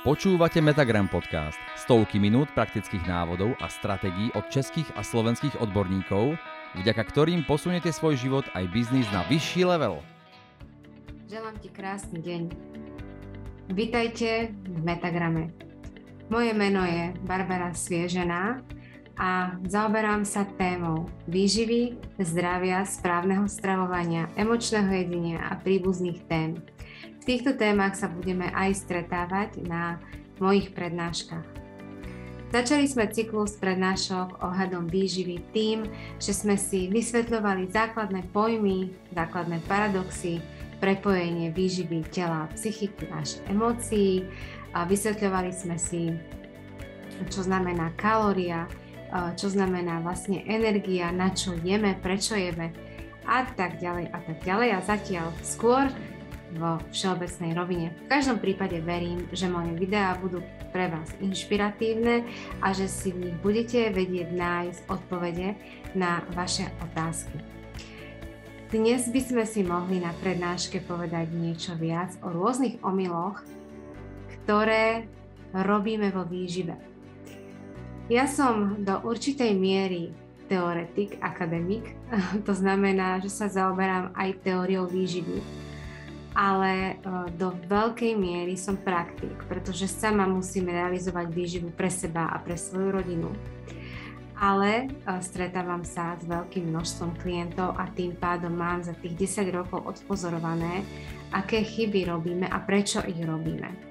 Počúvate Metagram podcast. Stovky minút praktických návodov a stratégií od českých a slovenských odborníkov, vďaka ktorým posuniete svoj život aj biznis na vyšší level. Želám ti krásny deň. Vítajte v Metagrame. Moje meno je Barbara Sviežená a zaoberám sa témou výživy, zdravia, správneho stravovania, emočného jedenia a príbuzných tém. V týchto témach sa budeme aj stretávať na mojich prednáškach. Začali sme cyklus prednášok ohľadom výživy tým, že sme si vysvetľovali základné pojmy, základné paradoxy, prepojenie výživy tela, psychiky až emócií. A vysvetľovali sme si, čo znamená kalória, čo znamená vlastne energia, na čo jeme, prečo jeme a tak ďalej a tak ďalej. A zatiaľ skôr vo všeobecnej rovine. V každom prípade verím, že moje videá budú pre vás inšpiratívne a že si v nich budete vedieť nájsť odpovede na vaše otázky. Dnes by sme si mohli na prednáške povedať niečo viac o rôznych omyloch, ktoré robíme vo výžive. Ja som do určitej miery teoretik, akademik, to znamená, že sa zaoberám aj teóriou výživy ale e, do veľkej miery som praktik, pretože sama musím realizovať výživu pre seba a pre svoju rodinu. Ale e, stretávam sa s veľkým množstvom klientov a tým pádom mám za tých 10 rokov odpozorované, aké chyby robíme a prečo ich robíme.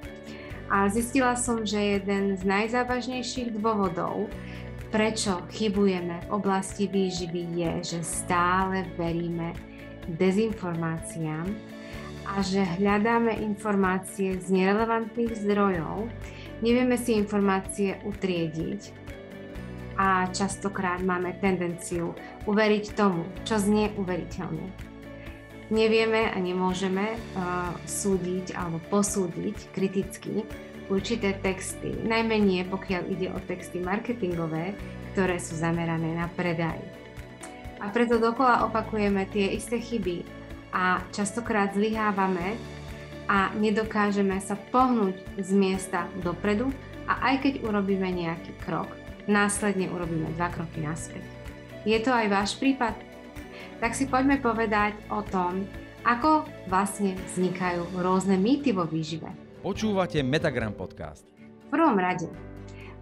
A zistila som, že jeden z najzávažnejších dôvodov, prečo chybujeme v oblasti výživy je, že stále veríme dezinformáciám, a že hľadáme informácie z nerelevantných zdrojov, nevieme si informácie utriediť a častokrát máme tendenciu uveriť tomu, čo znie uveriteľne. Nevieme a nemôžeme uh, súdiť alebo posúdiť kriticky určité texty, najmä nie pokiaľ ide o texty marketingové, ktoré sú zamerané na predaj. A preto dokola opakujeme tie isté chyby, a častokrát zlyhávame a nedokážeme sa pohnúť z miesta dopredu a aj keď urobíme nejaký krok, následne urobíme dva kroky naspäť. Je to aj váš prípad? Tak si poďme povedať o tom, ako vlastne vznikajú rôzne mýty vo výžive. Počúvate Metagram podcast. V prvom rade,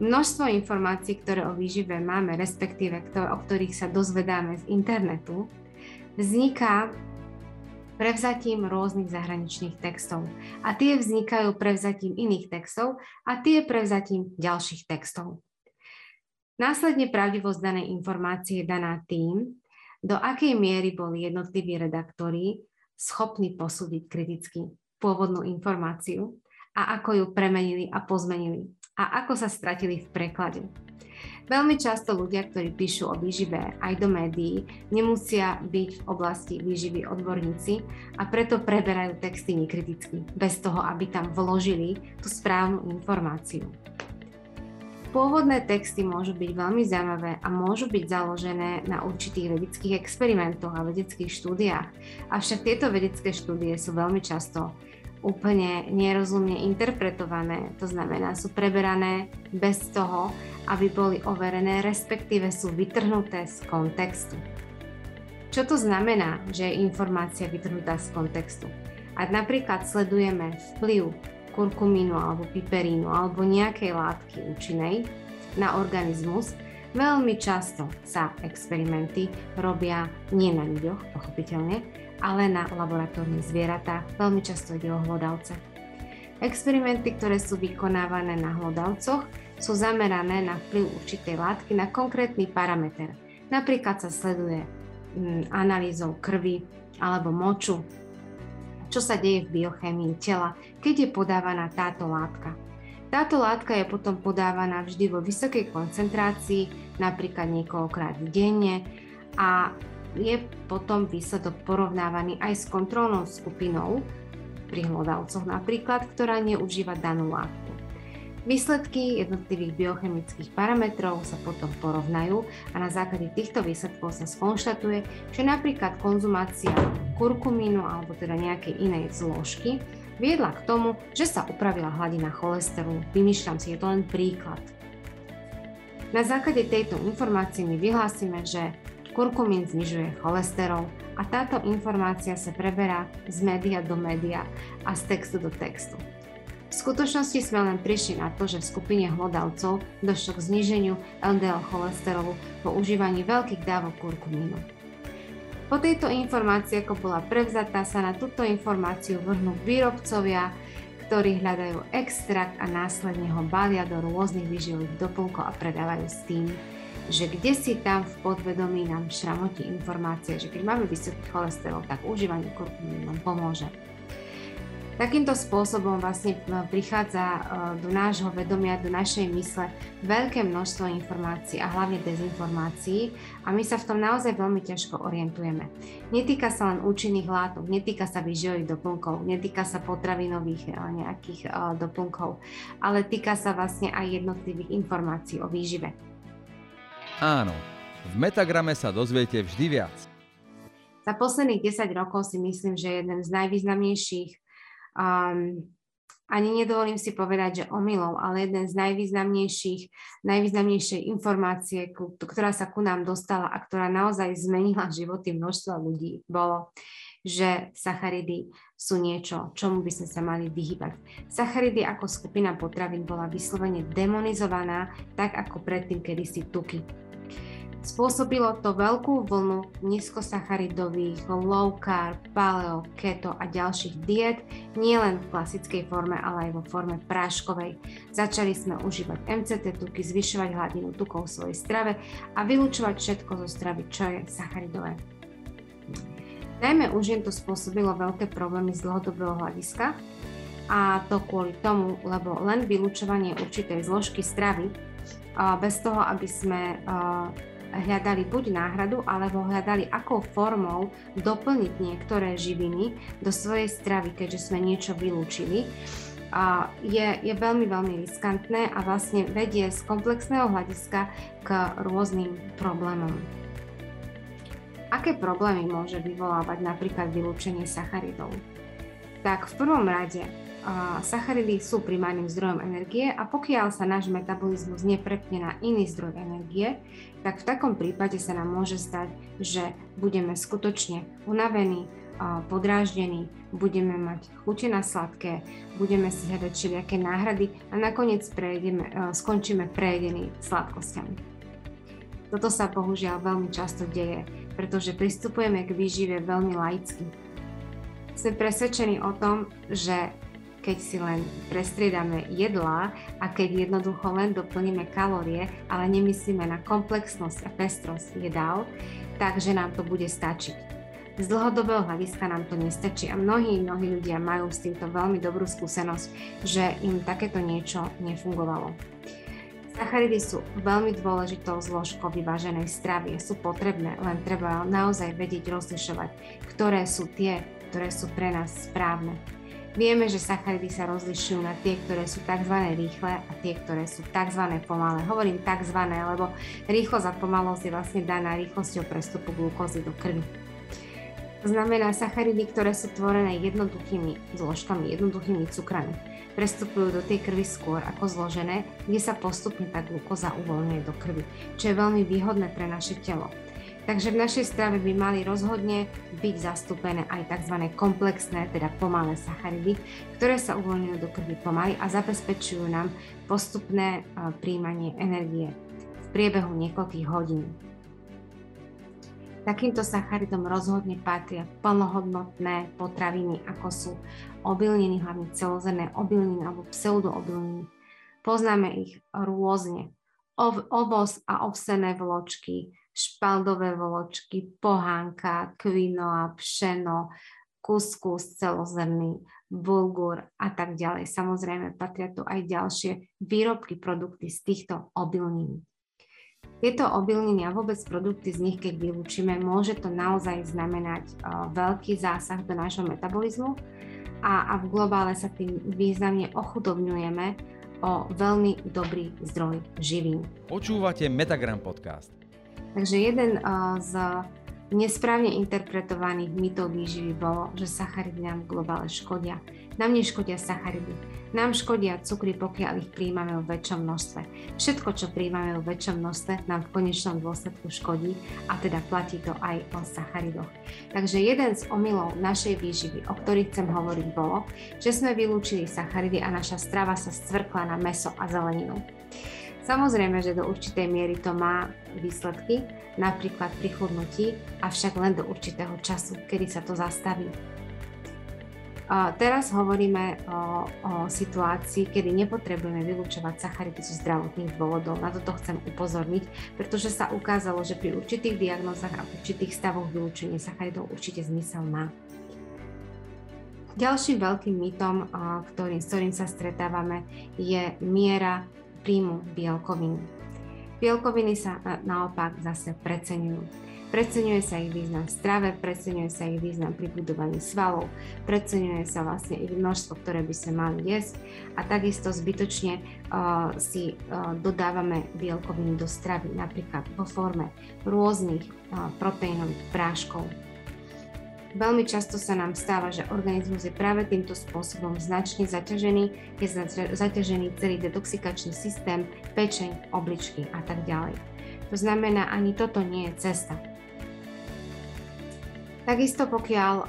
množstvo informácií, ktoré o výžive máme, respektíve o ktorých sa dozvedáme z internetu, vzniká prevzatím rôznych zahraničných textov. A tie vznikajú prevzatím iných textov a tie prevzatím ďalších textov. Následne pravdivosť danej informácie je daná tým, do akej miery boli jednotliví redaktori schopní posúdiť kriticky pôvodnú informáciu a ako ju premenili a pozmenili a ako sa stratili v preklade. Veľmi často ľudia, ktorí píšu o výžive aj do médií, nemusia byť v oblasti výživy odborníci a preto preberajú texty nekriticky, bez toho, aby tam vložili tú správnu informáciu. Pôvodné texty môžu byť veľmi zaujímavé a môžu byť založené na určitých vedeckých experimentoch a vedeckých štúdiách, avšak tieto vedecké štúdie sú veľmi často úplne nerozumne interpretované, to znamená sú preberané bez toho, aby boli overené, respektíve sú vytrhnuté z kontextu. Čo to znamená, že je informácia vytrhnutá z kontextu? Ak napríklad sledujeme vplyv kurkumínu alebo piperínu alebo nejakej látky účinnej na organizmus, veľmi často sa experimenty robia nie na ľuďoch, pochopiteľne, ale na laboratórnych zvieratách, veľmi často ide o hlodavce. Experimenty, ktoré sú vykonávané na hlodavcoch, sú zamerané na vplyv určitej látky na konkrétny parameter. Napríklad sa sleduje mm, analýzou krvi alebo moču, čo sa deje v biochémii tela, keď je podávaná táto látka. Táto látka je potom podávaná vždy vo vysokej koncentrácii, napríklad niekoľkokrát denne a je potom výsledok porovnávaný aj s kontrolnou skupinou pri hlodavcoch napríklad, ktorá neužíva danú látku. Výsledky jednotlivých biochemických parametrov sa potom porovnajú a na základe týchto výsledkov sa skonštatuje, že napríklad konzumácia kurkumínu alebo teda nejakej inej zložky viedla k tomu, že sa upravila hladina cholesterolu. Vymýšľam si, je to len príklad. Na základe tejto informácie my vyhlásime, že kurkumín znižuje cholesterol a táto informácia sa preberá z média do média a z textu do textu. V skutočnosti sme len prišli na to, že v skupine hlodavcov došlo k zníženiu LDL cholesterolu po užívaní veľkých dávok kurkumínu. Po tejto informácii, ako bola prevzatá, sa na túto informáciu vrhnú výrobcovia, ktorí hľadajú extrakt a následne ho balia do rôznych výživových doplnkov a predávajú s tým, že kde si tam v podvedomí nám šramotí informácie, že keď máme vysoký cholesterol, tak užívanie kurkumínu nám pomôže. Takýmto spôsobom vlastne e, prichádza e, do nášho vedomia, do našej mysle veľké množstvo informácií a hlavne dezinformácií a my sa v tom naozaj veľmi ťažko orientujeme. Netýka sa len účinných látok, netýka sa výživových doplnkov, netýka sa potravinových e, nejakých doplnkov, ale týka sa vlastne aj jednotlivých informácií o výžive. Áno, v Metagrame sa dozviete vždy viac. Za posledných 10 rokov si myslím, že jeden z najvýznamnejších um, ani nedovolím si povedať, že omylov, ale jeden z najvýznamnejších, najvýznamnejšej informácie, ktorá sa ku nám dostala a ktorá naozaj zmenila životy množstva ľudí, bolo, že sacharidy sú niečo, čomu by sme sa mali vyhybať. Sacharidy ako skupina potravín bola vyslovene demonizovaná, tak ako predtým kedysi tuky Spôsobilo to veľkú vlnu nízkosacharidových, low carb, paleo, keto a ďalších diet, nielen v klasickej forme, ale aj vo forme práškovej. Začali sme užívať MCT tuky, zvyšovať hladinu tukov v svojej strave a vylúčovať všetko zo stravy, čo je sacharidové. Najmä už žien to spôsobilo veľké problémy z dlhodobého hľadiska a to kvôli tomu, lebo len vylúčovanie určitej zložky stravy bez toho, aby sme hľadali buď náhradu, alebo hľadali akou formou doplniť niektoré živiny do svojej stravy, keďže sme niečo vylúčili, je, je veľmi, veľmi riskantné a vlastne vedie z komplexného hľadiska k rôznym problémom. Aké problémy môže vyvolávať napríklad vylúčenie sacharidov? Tak v prvom rade sacharidy sú primárnym zdrojom energie a pokiaľ sa náš metabolizmus neprepne na iný zdroj energie, tak v takom prípade sa nám môže stať, že budeme skutočne unavení, podráždení, budeme mať chute na sladké, budeme si hľadať všelijaké náhrady a nakoniec prejdeme, skončíme prejedení sladkosťami. Toto sa bohužiaľ veľmi často deje, pretože pristupujeme k výžive veľmi laicky. Sme presvedčení o tom, že keď si len prestriedame jedlá a keď jednoducho len doplníme kalórie, ale nemyslíme na komplexnosť a pestrosť jedál, takže nám to bude stačiť. Z dlhodobého hľadiska nám to nestačí a mnohí, mnohí ľudia majú s týmto veľmi dobrú skúsenosť, že im takéto niečo nefungovalo. Sacharidy sú veľmi dôležitou zložkou vyváženej stravy, sú potrebné, len treba naozaj vedieť rozlišovať, ktoré sú tie, ktoré sú pre nás správne. Vieme, že sacharidy sa rozlišujú na tie, ktoré sú tzv. rýchle a tie, ktoré sú tzv. pomalé. Hovorím tzv., lebo rýchlosť a pomalosť je vlastne daná rýchlosťou prestupu glukózy do krvi. To znamená, sacharidy, ktoré sú tvorené jednoduchými zložkami, jednoduchými cukrami, prestupujú do tej krvi skôr ako zložené, kde sa postupne tá glukóza uvoľňuje do krvi, čo je veľmi výhodné pre naše telo. Takže v našej strave by mali rozhodne byť zastúpené aj tzv. komplexné, teda pomalé sacharidy, ktoré sa uvoľňujú do krvi pomaly a zabezpečujú nám postupné príjmanie energie v priebehu niekoľkých hodín. Takýmto sacharidom rozhodne patria plnohodnotné potraviny, ako sú obilniny, hlavne celozrné obilniny alebo pseudoobilniny. Poznáme ich rôzne. Ov- ovoz a ovsené vločky, špaldové vločky, pohánka, kvinoa, pšeno, kuskus celozemný, bulgur a tak ďalej. Samozrejme patria tu aj ďalšie výrobky, produkty z týchto obilnín. Tieto obilniny a vôbec produkty z nich, keď vylúčime, môže to naozaj znamenať uh, veľký zásah do nášho metabolizmu a, a v globále sa tým významne ochudobňujeme o veľmi dobrý zdroj živín. Počúvate Metagram podcast. Takže jeden z Nesprávne interpretovaných mytov výživy bolo, že sacharidy nám v škodia. Nám neškodia sacharidy. Nám škodia cukry, pokiaľ ich príjmame v väčšom množstve. Všetko, čo príjmame v väčšom množstve, nám v konečnom dôsledku škodí a teda platí to aj o sacharidoch. Takže jeden z omylov našej výživy, o ktorých chcem hovoriť, bolo, že sme vylúčili sacharidy a naša strava sa stvrkla na meso a zeleninu. Samozrejme, že do určitej miery to má výsledky, napríklad pri chudnutí, avšak len do určitého času, kedy sa to zastaví. Teraz hovoríme o, o situácii, kedy nepotrebujeme vylúčovať sacharidy zo zdravotných dôvodov. Na toto chcem upozorniť, pretože sa ukázalo, že pri určitých diagnózach a určitých stavoch vylúčenie sacharidov určite zmysel má. Ďalším veľkým mýtom, ktorým, s ktorým sa stretávame, je miera príjmu bielkovín. Bielkoviny sa naopak zase preceňujú. Preceňuje sa ich význam v strave, preceňuje sa ich význam pri budovaní svalov, preceňuje sa vlastne ich množstvo, ktoré by sme mali jesť a takisto zbytočne uh, si uh, dodávame bielkoviny do stravy, napríklad vo forme rôznych uh, proteínových práškov, Veľmi často sa nám stáva, že organizmus je práve týmto spôsobom značne zaťažený, je zaťažený celý detoxikačný systém, pečeň, obličky a tak ďalej. To znamená, ani toto nie je cesta. Takisto pokiaľ uh,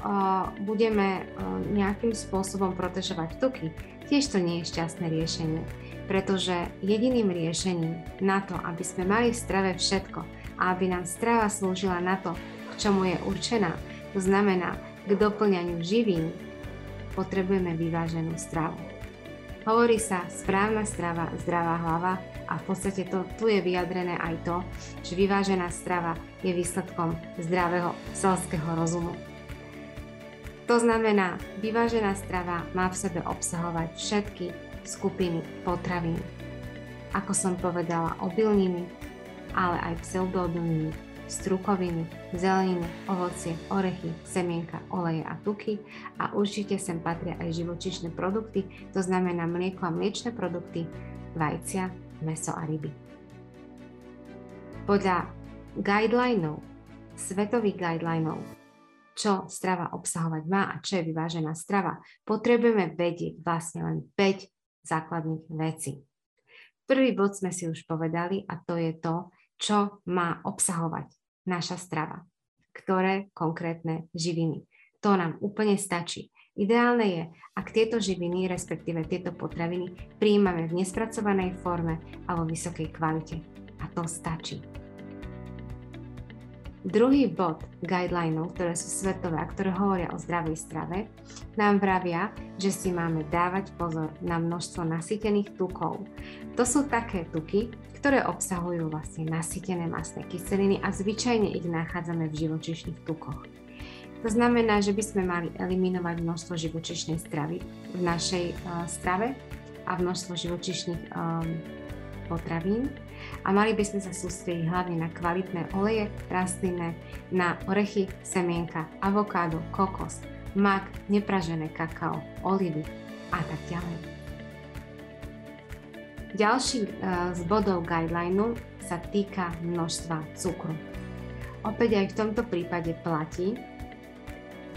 budeme uh, nejakým spôsobom protežovať tuky, tiež to nie je šťastné riešenie, pretože jediným riešením na to, aby sme mali v strave všetko a aby nám strava slúžila na to, k čomu je určená, to znamená, k doplňaniu živín potrebujeme vyváženú stravu. Hovorí sa správna strava, zdravá hlava a v podstate to, tu je vyjadrené aj to, že vyvážená strava je výsledkom zdravého selského rozumu. To znamená, vyvážená strava má v sebe obsahovať všetky skupiny potravín. Ako som povedala, obilniny, ale aj pseudoobilniny, strukoviny, zeleniny, ovocie, orechy, semienka, oleje a tuky a určite sem patria aj živočišné produkty, to znamená mlieko a mliečne produkty, vajcia, meso a ryby. Podľa guidelinov, svetových guidelinov, čo strava obsahovať má a čo je vyvážená strava, potrebujeme vedieť vlastne len 5 základných vecí. Prvý bod sme si už povedali a to je to, čo má obsahovať naša strava, ktoré konkrétne živiny. To nám úplne stačí. Ideálne je, ak tieto živiny, respektíve tieto potraviny, príjmame v nespracovanej forme a vo vysokej kvalite. A to stačí. Druhý bod guidelinov, ktoré sú svetové a ktoré hovoria o zdravej strave, nám vravia, že si máme dávať pozor na množstvo nasýtených tukov. To sú také tuky, ktoré obsahujú vlastne nasýtené masné kyseliny a zvyčajne ich nachádzame v živočišných tukoch. To znamená, že by sme mali eliminovať množstvo živočišnej stravy v našej uh, strave a množstvo živočišných um, potravín a mali by sme sa sústrediť hlavne na kvalitné oleje rastlinné, na orechy, semienka, avokádo, kokos, mak, nepražené kakao, olivy a tak ďalej. Ďalší eh, z bodov guidelineu sa týka množstva cukru. Opäť aj v tomto prípade platí,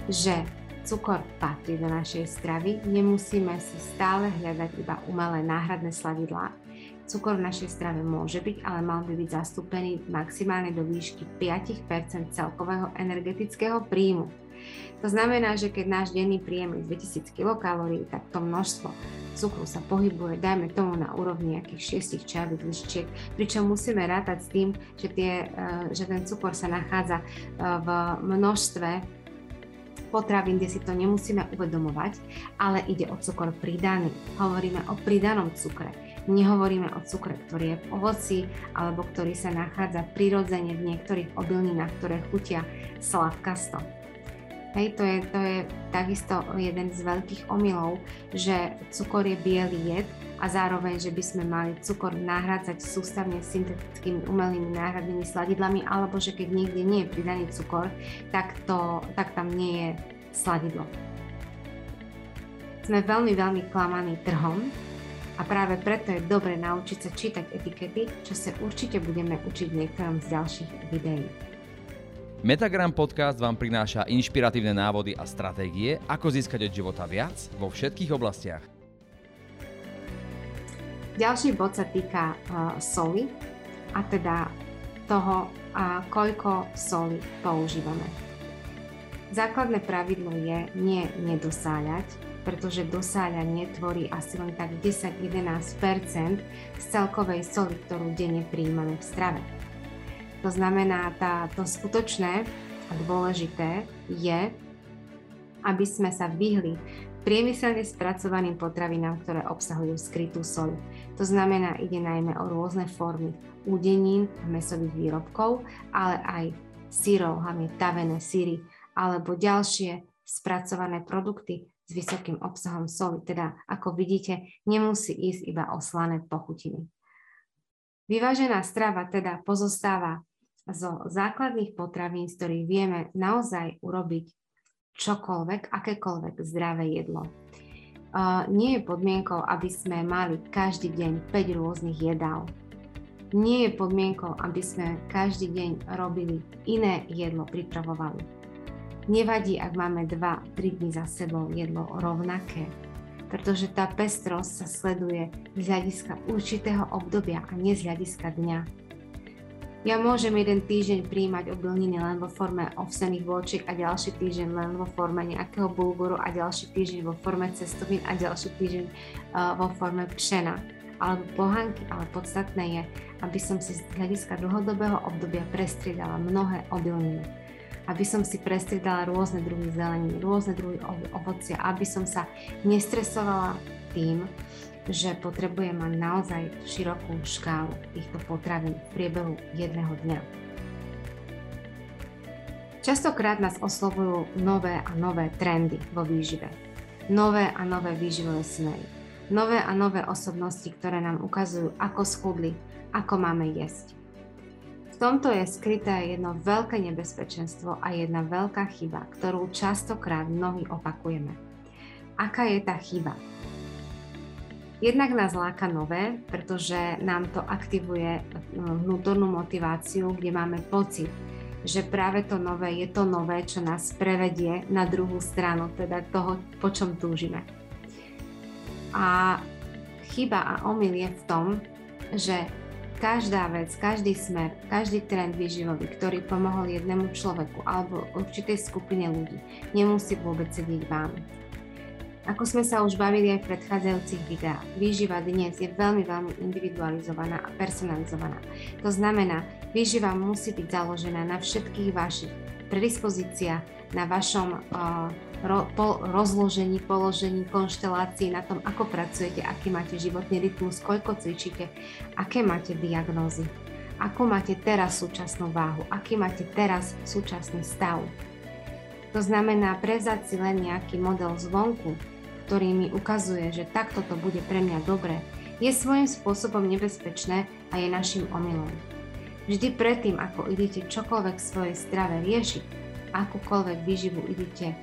že cukor patrí do našej stravy, nemusíme si stále hľadať iba umelé náhradné slavidlá. Cukor v našej strave môže byť, ale mal by byť zastúpený maximálne do výšky 5% celkového energetického príjmu. To znamená, že keď náš denný príjem je 2000 kilokalórií, tak to množstvo cukru sa pohybuje, dajme tomu na úrovni nejakých 6 čajových lyžičiek, pričom musíme rátať s tým, že, tie, eh, že ten cukor sa nachádza eh, v množstve potravín, kde si to nemusíme uvedomovať, ale ide o cukor pridaný. Hovoríme o pridanom cukre. Nehovoríme o cukre, ktorý je v ovoci alebo ktorý sa nachádza prirodzene v niektorých obilninách, ktoré chutia sladkasto. Hej, to je, to je takisto jeden z veľkých omylov, že cukor je biely jed a zároveň, že by sme mali cukor nahrádzať sústavne syntetickými umelými náhradnými sladidlami, alebo že keď niekde nie je pridaný cukor, tak, to, tak tam nie je sladidlo. Sme veľmi, veľmi klamaní trhom a práve preto je dobre naučiť sa čítať etikety, čo sa určite budeme učiť v niektorom z ďalších videí. Metagram podcast vám prináša inšpiratívne návody a stratégie, ako získať od života viac vo všetkých oblastiach. Ďalší bod sa týka uh, soli a teda toho, uh, koľko soli používame. Základné pravidlo je nie nedosáľať, pretože dosáľanie tvorí asi len tak 10-11 z celkovej soli, ktorú denne prijímame v strave. To znamená, tá, to skutočné a dôležité je, aby sme sa vyhli priemyselne spracovaným potravinám, ktoré obsahujú skrytú soľ. To znamená, ide najmä o rôzne formy údenín mesových výrobkov, ale aj syrov, hlavne tavené syry, alebo ďalšie spracované produkty s vysokým obsahom soli. Teda, ako vidíte, nemusí ísť iba o slané pochutiny. Vyvážená strava teda pozostáva zo základných potravín, z ktorých vieme naozaj urobiť čokoľvek, akékoľvek zdravé jedlo. Uh, nie je podmienkou, aby sme mali každý deň 5 rôznych jedál. Nie je podmienkou, aby sme každý deň robili iné jedlo, pripravovali. Nevadí, ak máme 2-3 dní za sebou jedlo rovnaké, pretože tá pestrosť sa sleduje z hľadiska určitého obdobia a nie z hľadiska dňa. Ja môžem jeden týždeň príjmať obilniny len vo forme ovsených vločiek a ďalší týždeň len vo forme nejakého bulguru a ďalší týždeň vo forme cestovín a ďalší týždeň uh, vo forme pšena alebo pohanky, ale podstatné je, aby som si z hľadiska dlhodobého obdobia prestriedala mnohé obilniny. Aby som si prestriedala rôzne druhy zelení, rôzne druhy ovocia, aby som sa nestresovala tým, že potrebuje mať naozaj širokú škálu týchto potravín v priebehu jedného dňa. Častokrát nás oslovujú nové a nové trendy vo výžive. Nové a nové výživové smery. Nové a nové osobnosti, ktoré nám ukazujú, ako schudli, ako máme jesť. V tomto je skryté jedno veľké nebezpečenstvo a jedna veľká chyba, ktorú častokrát mnohí opakujeme. Aká je tá chyba? Jednak nás láka nové, pretože nám to aktivuje no, vnútornú motiváciu, kde máme pocit, že práve to nové je to nové, čo nás prevedie na druhú stranu, teda toho, po čom túžime. A chyba a omyl je v tom, že každá vec, každý smer, každý trend výživový, ktorý pomohol jednému človeku alebo určitej skupine ľudí, nemusí vôbec sedieť vám. Ako sme sa už bavili aj v predchádzajúcich videách, výživa dnes je veľmi, veľmi individualizovaná a personalizovaná. To znamená, výživa musí byť založená na všetkých vašich predispozíciách, na vašom uh, ro, po, rozložení, položení, konštelácii, na tom, ako pracujete, aký máte životný rytmus, koľko cvičíte, aké máte diagnózy, ako máte teraz súčasnú váhu, aký máte teraz súčasný stav. To znamená prezať si len nejaký model zvonku, ktorý mi ukazuje, že takto to bude pre mňa dobré, je svojím spôsobom nebezpečné a je našim omylom. Vždy predtým, ako idete čokoľvek svojej strave riešiť, akúkoľvek výživu idete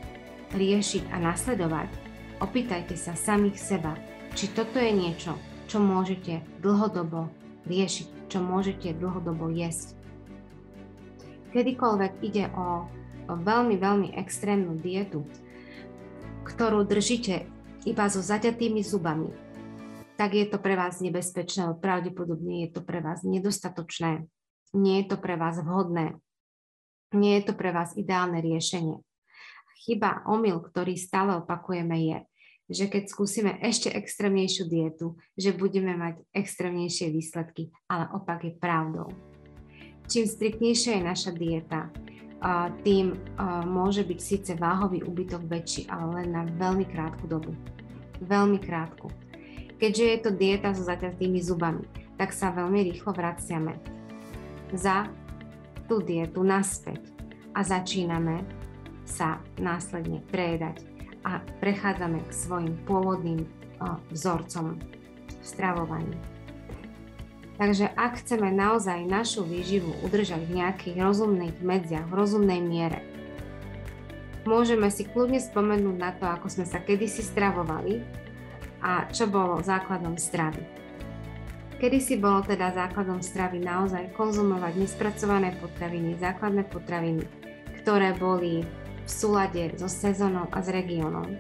riešiť a nasledovať, opýtajte sa samých seba, či toto je niečo, čo môžete dlhodobo riešiť, čo môžete dlhodobo jesť. Kedykoľvek ide o veľmi, veľmi extrémnu dietu, ktorú držíte iba so zaťatými zubami, tak je to pre vás nebezpečné, pravdepodobne je to pre vás nedostatočné, nie je to pre vás vhodné, nie je to pre vás ideálne riešenie. Chyba, omyl, ktorý stále opakujeme je, že keď skúsime ešte extrémnejšiu dietu, že budeme mať extrémnejšie výsledky, ale opak je pravdou. Čím striktnejšia je naša dieta, tým môže byť síce váhový úbytok väčší, ale len na veľmi krátku dobu. Veľmi krátku. Keďže je to dieta so zaťatými zubami, tak sa veľmi rýchlo vraciame za tú dietu naspäť a začíname sa následne prejedať a prechádzame k svojim pôvodným vzorcom v stravovaní. Takže ak chceme naozaj našu výživu udržať v nejakých rozumných medziach, v rozumnej miere, môžeme si kľudne spomenúť na to, ako sme sa kedysi stravovali a čo bolo základom stravy. Kedysi bolo teda základom stravy naozaj konzumovať nespracované potraviny, základné potraviny, ktoré boli v súlade so sezónou a s regiónom.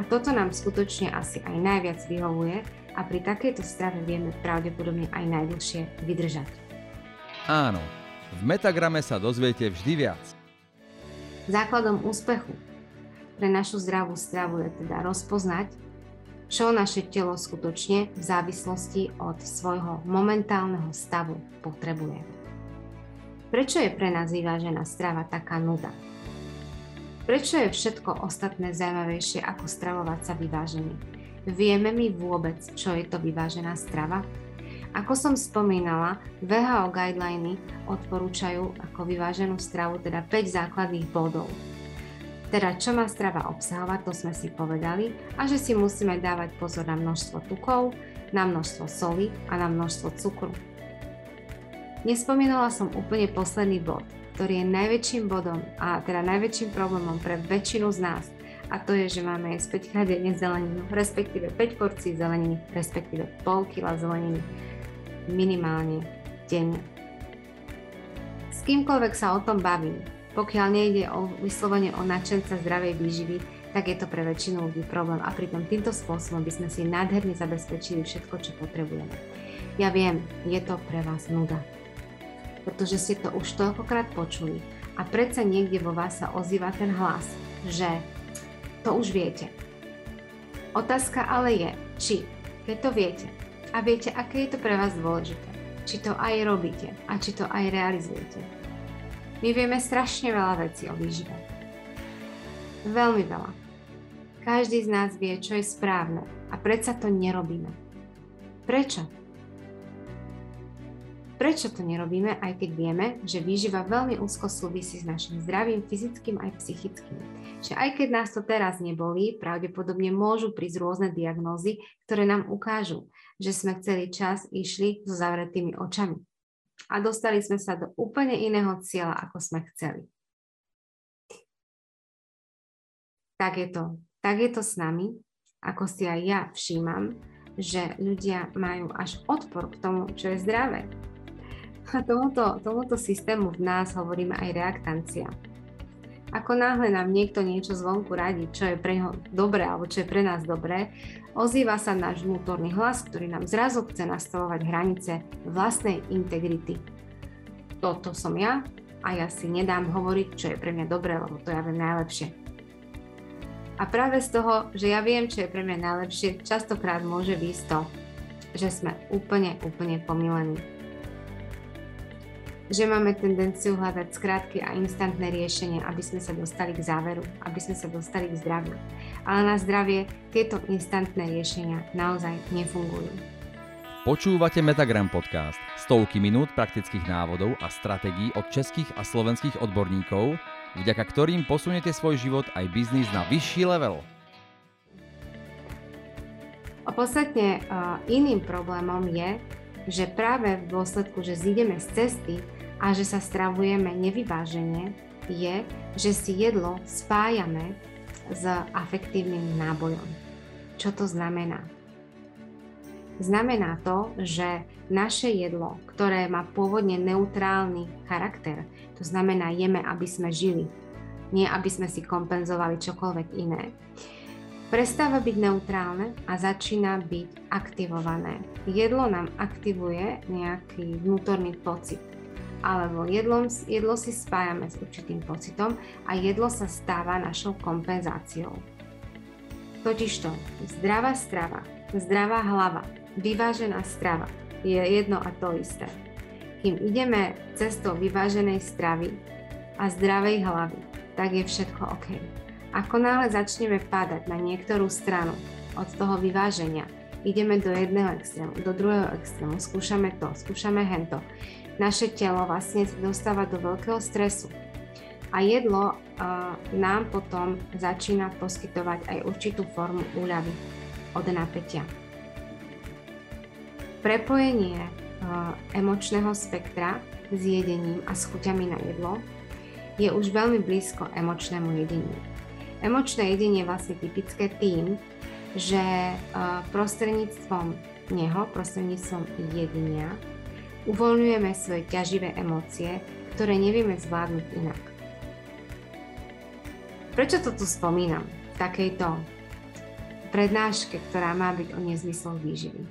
A toto nám skutočne asi aj najviac vyhovuje a pri takejto strave vieme pravdepodobne aj najdlhšie vydržať. Áno, v Metagrame sa dozviete vždy viac. Základom úspechu pre našu zdravú stravu je teda rozpoznať, čo naše telo skutočne v závislosti od svojho momentálneho stavu potrebuje. Prečo je pre nás vyvážená strava taká nuda? Prečo je všetko ostatné zaujímavejšie ako stravovať sa vyvážene? Vieme mi vôbec, čo je to vyvážená strava? Ako som spomínala, VHO guideliny odporúčajú ako vyváženú stravu teda 5 základných bodov – teda čo má strava obsahovať, to sme si povedali a že si musíme dávať pozor na množstvo tukov, na množstvo soli a na množstvo cukru. Nespomínala som úplne posledný bod, ktorý je najväčším bodom a teda najväčším problémom pre väčšinu z nás a to je, že máme jesť 5 krát denne zeleninu, respektíve 5 porcií zeleniny, respektíve pol kila zeleniny minimálne denne. S kýmkoľvek sa o tom bavím, pokiaľ nejde o vyslovene o nadšenca zdravej výživy, tak je to pre väčšinu ľudí problém a pritom týmto spôsobom by sme si nádherne zabezpečili všetko, čo potrebujeme. Ja viem, je to pre vás nuda, pretože ste to už toľkokrát počuli a predsa niekde vo vás sa ozýva ten hlas, že to už viete. Otázka ale je, či keď to viete a viete, aké je to pre vás dôležité, či to aj robíte a či to aj realizujete, my vieme strašne veľa vecí o výžive. Veľmi veľa. Každý z nás vie, čo je správne a predsa to nerobíme. Prečo? Prečo to nerobíme, aj keď vieme, že výživa veľmi úzko súvisí s našim zdravím fyzickým aj psychickým. Že aj keď nás to teraz nebolí, pravdepodobne môžu prísť rôzne diagnózy, ktoré nám ukážu, že sme celý čas išli so zavretými očami a dostali sme sa do úplne iného cieľa, ako sme chceli. Tak je to. Tak je to s nami, ako si aj ja všímam, že ľudia majú až odpor k tomu, čo je zdravé. A tomuto, tomuto systému v nás hovoríme aj reaktancia. Ako náhle nám niekto niečo zvonku radí, čo je pre neho dobré alebo čo je pre nás dobré, ozýva sa náš vnútorný hlas, ktorý nám zrazu chce nastavovať hranice vlastnej integrity. Toto som ja a ja si nedám hovoriť, čo je pre mňa dobré, lebo to ja viem najlepšie. A práve z toho, že ja viem, čo je pre mňa najlepšie, častokrát môže výsť to, že sme úplne, úplne pomilení že máme tendenciu hľadať skrátky a instantné riešenie, aby sme sa dostali k záveru, aby sme sa dostali k zdraviu. Ale na zdravie tieto instantné riešenia naozaj nefungujú. Počúvate Metagram podcast. Stovky minút praktických návodov a stratégií od českých a slovenských odborníkov, vďaka ktorým posuniete svoj život aj biznis na vyšší level. A podstatne uh, iným problémom je, že práve v dôsledku, že zídeme z cesty, a že sa stravujeme nevyvážene, je, že si jedlo spájame s afektívnym nábojom. Čo to znamená? Znamená to, že naše jedlo, ktoré má pôvodne neutrálny charakter, to znamená jeme, aby sme žili, nie aby sme si kompenzovali čokoľvek iné, prestáva byť neutrálne a začína byť aktivované. Jedlo nám aktivuje nejaký vnútorný pocit alebo jedlom, jedlo si spájame s určitým pocitom a jedlo sa stáva našou kompenzáciou. Totižto zdravá strava, zdravá hlava, vyvážená strava je jedno a to isté. Kým ideme cestou vyváženej stravy a zdravej hlavy, tak je všetko OK. Ako náhle začneme padať na niektorú stranu od toho vyváženia, ideme do jedného extrému, do druhého extrému, skúšame to, skúšame hento, naše telo vlastne dostáva do veľkého stresu. A jedlo uh, nám potom začína poskytovať aj určitú formu úľavy od napätia. Prepojenie uh, emočného spektra s jedením a s chuťami na jedlo je už veľmi blízko emočnému jedeniu. Emočné jedenie je vlastne typické tým, že uh, prostredníctvom neho, prostredníctvom jedenia, uvoľňujeme svoje ťaživé emócie, ktoré nevieme zvládnuť inak. Prečo to tu spomínam v takejto prednáške, ktorá má byť o nezmysloch výživy?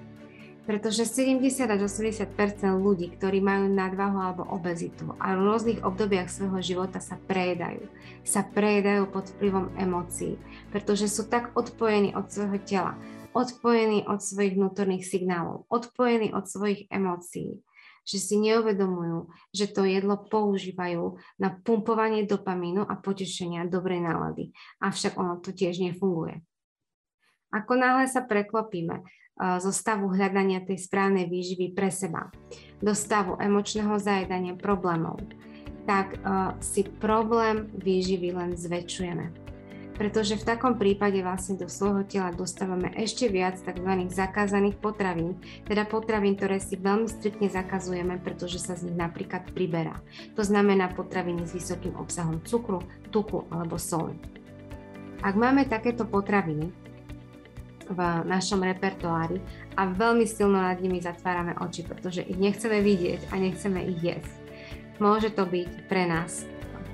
Pretože 70 až 80% ľudí, ktorí majú nadvahu alebo obezitu a v rôznych obdobiach svojho života sa prejedajú. Sa prejedajú pod vplyvom emócií, pretože sú tak odpojení od svojho tela, odpojení od svojich vnútorných signálov, odpojení od svojich emócií, že si neuvedomujú, že to jedlo používajú na pumpovanie dopamínu a potešenia dobrej nálady. Avšak ono to tiež nefunguje. Ako náhle sa preklopíme zo stavu hľadania tej správnej výživy pre seba do stavu emočného zajedania problémov, tak si problém výživy len zväčšujeme. Pretože v takom prípade vlastne do svojho tela dostávame ešte viac tzv. zakázaných potravín, teda potravín, ktoré si veľmi striktne zakazujeme, pretože sa z nich napríklad priberá. To znamená potraviny s vysokým obsahom cukru, tuku alebo soli. Ak máme takéto potraviny, v našom repertoári a veľmi silno nad nimi zatvárame oči, pretože ich nechceme vidieť a nechceme ich jesť. Môže to byť pre nás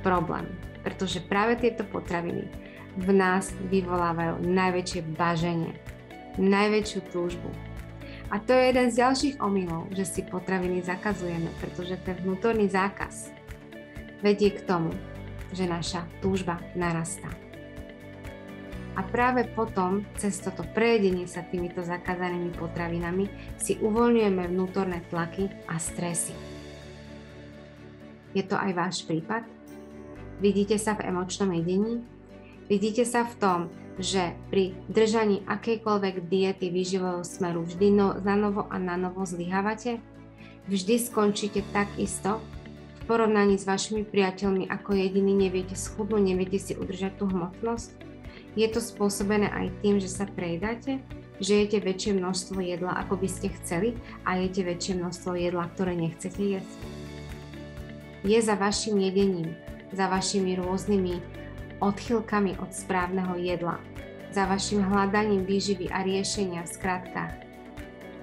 problém, pretože práve tieto potraviny v nás vyvolávajú najväčšie baženie, najväčšiu túžbu. A to je jeden z ďalších omylov, že si potraviny zakazujeme, pretože ten vnútorný zákaz vedie k tomu, že naša túžba narastá. A práve potom, cez toto prejedenie sa týmito zakázanými potravinami, si uvoľňujeme vnútorné tlaky a stresy. Je to aj váš prípad? Vidíte sa v emočnom jedení? Vidíte sa v tom, že pri držaní akejkoľvek diety výživového smeru vždy no, na novo a na novo zlyhávate? Vždy skončíte tak isto, v porovnaní s vašimi priateľmi, ako jediný neviete schudnúť, neviete si udržať tú hmotnosť? Je to spôsobené aj tým, že sa prejedáte, že jete väčšie množstvo jedla, ako by ste chceli a jete väčšie množstvo jedla, ktoré nechcete jesť. Je za vašim jedením, za vašimi rôznymi odchylkami od správneho jedla, za vašim hľadaním výživy a riešenia v skratkách.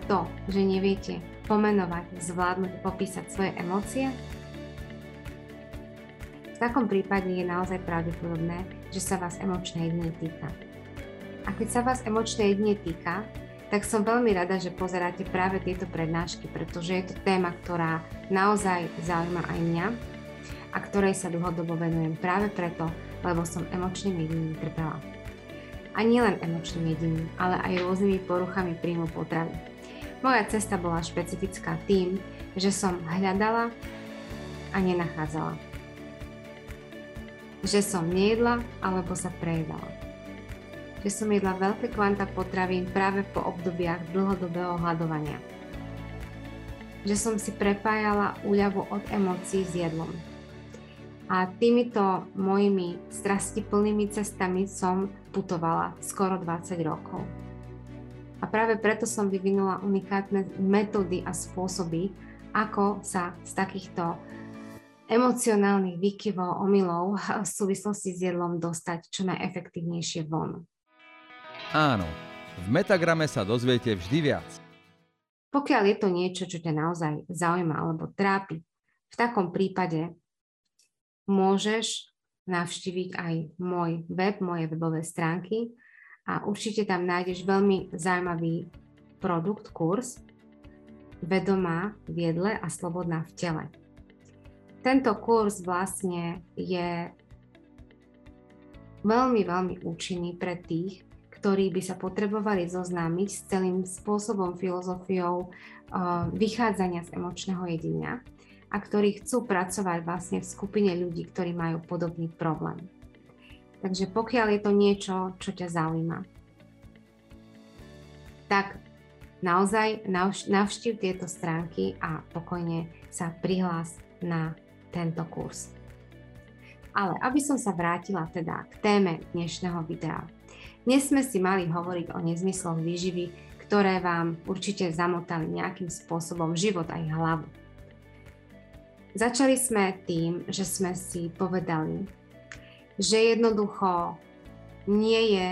To, že neviete pomenovať, zvládnuť, popísať svoje emócie, v takom prípade je naozaj pravdepodobné, že sa vás emočné jedine týka. A keď sa vás emočné jedine týka, tak som veľmi rada, že pozeráte práve tieto prednášky, pretože je to téma, ktorá naozaj zaujíma aj mňa a ktorej sa dlhodobo venujem práve preto, lebo som emočným jediným trpela. A nielen emočným jediným, ale aj rôznymi poruchami príjmu potravy. Moja cesta bola špecifická tým, že som hľadala a nenachádzala že som nejedla alebo sa prejedala. Že som jedla veľké kvanta potravín práve po obdobiach dlhodobého hľadovania. Že som si prepájala úľavu od emócií s jedlom. A týmito mojimi strastiplnými cestami som putovala skoro 20 rokov. A práve preto som vyvinula unikátne metódy a spôsoby, ako sa z takýchto emocionálnych výkyvov, omylov v súvislosti s jedlom dostať čo najefektívnejšie von. Áno, v Metagrame sa dozviete vždy viac. Pokiaľ je to niečo, čo ťa naozaj zaujíma alebo trápi, v takom prípade môžeš navštíviť aj môj web, moje webové stránky a určite tam nájdeš veľmi zaujímavý produkt, kurz Vedomá v jedle a slobodná v tele. Tento kurz vlastne je veľmi, veľmi účinný pre tých, ktorí by sa potrebovali zoznámiť s celým spôsobom, filozofiou uh, vychádzania z emočného jedenia a ktorí chcú pracovať vlastne v skupine ľudí, ktorí majú podobný problém. Takže pokiaľ je to niečo, čo ťa zaujíma, tak naozaj navštív tieto stránky a pokojne sa prihlás na tento kurz. Ale aby som sa vrátila teda k téme dnešného videa. Dnes sme si mali hovoriť o nezmysloch výživy, ktoré vám určite zamotali nejakým spôsobom život aj hlavu. Začali sme tým, že sme si povedali, že jednoducho nie je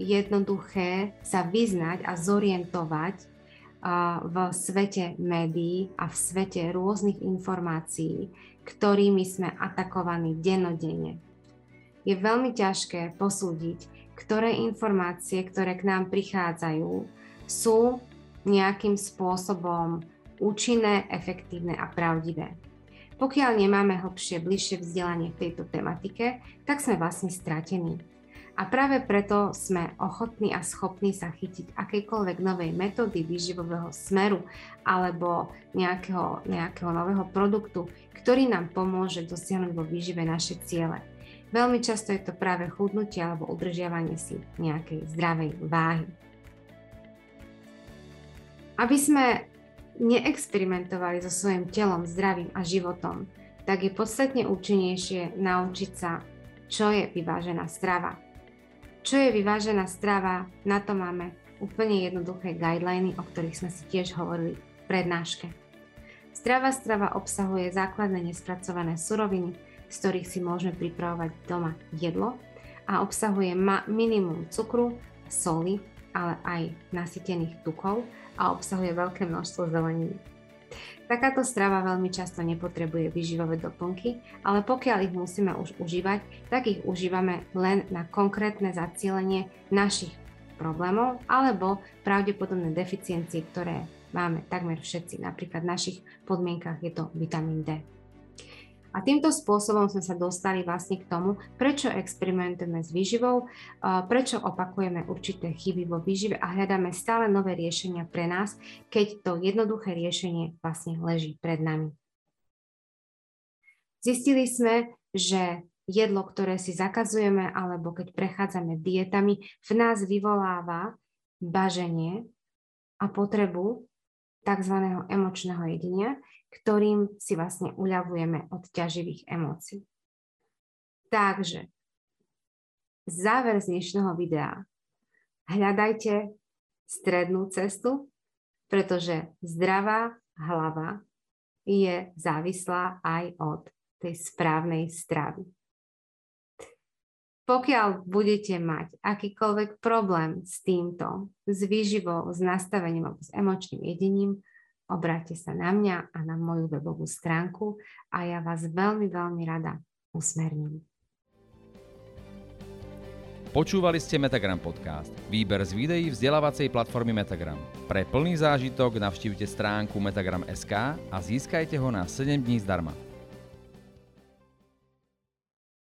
jednoduché sa vyznať a zorientovať v svete médií a v svete rôznych informácií, ktorými sme atakovaní denodenne. je veľmi ťažké posúdiť, ktoré informácie, ktoré k nám prichádzajú, sú nejakým spôsobom účinné, efektívne a pravdivé. Pokiaľ nemáme hlbšie, bližšie vzdelanie v tejto tematike, tak sme vlastne stratení. A práve preto sme ochotní a schopní sa chytiť akejkoľvek novej metódy výživového smeru alebo nejakého, nejakého nového produktu, ktorý nám pomôže dosiahnuť vo výžive naše ciele. Veľmi často je to práve chudnutie alebo udržiavanie si nejakej zdravej váhy. Aby sme neexperimentovali so svojím telom, zdravím a životom, tak je podstatne účinnejšie naučiť sa, čo je vyvážená strava. Čo je vyvážená strava, na to máme úplne jednoduché guideliny, o ktorých sme si tiež hovorili v prednáške. Zdravá strava obsahuje základné nespracované suroviny, z ktorých si môžeme pripravovať doma jedlo a obsahuje ma- minimum cukru, soli, ale aj nasytených tukov a obsahuje veľké množstvo zeleniny. Takáto strava veľmi často nepotrebuje vyživové doplnky, ale pokiaľ ich musíme už užívať, tak ich užívame len na konkrétne zacielenie našich problémov alebo pravdepodobné deficiencie, ktoré máme takmer všetci. Napríklad v našich podmienkach je to vitamín D. A týmto spôsobom sme sa dostali vlastne k tomu, prečo experimentujeme s výživou, prečo opakujeme určité chyby vo výžive a hľadáme stále nové riešenia pre nás, keď to jednoduché riešenie vlastne leží pred nami. Zistili sme, že jedlo, ktoré si zakazujeme alebo keď prechádzame dietami, v nás vyvoláva baženie a potrebu tzv. emočného jedenia, ktorým si vlastne uľavujeme od ťaživých emócií. Takže záver z dnešného videa. Hľadajte strednú cestu, pretože zdravá hlava je závislá aj od tej správnej stravy. Pokiaľ budete mať akýkoľvek problém s týmto, s výživou, s nastavením alebo s emočným jedením, obráťte sa na mňa a na moju webovú stránku a ja vás veľmi, veľmi rada usmerním. Počúvali ste Metagram podcast, výber z videí vzdelávacej platformy Metagram. Pre plný zážitok navštívte stránku metagram.sk a získajte ho na 7 dní zdarma.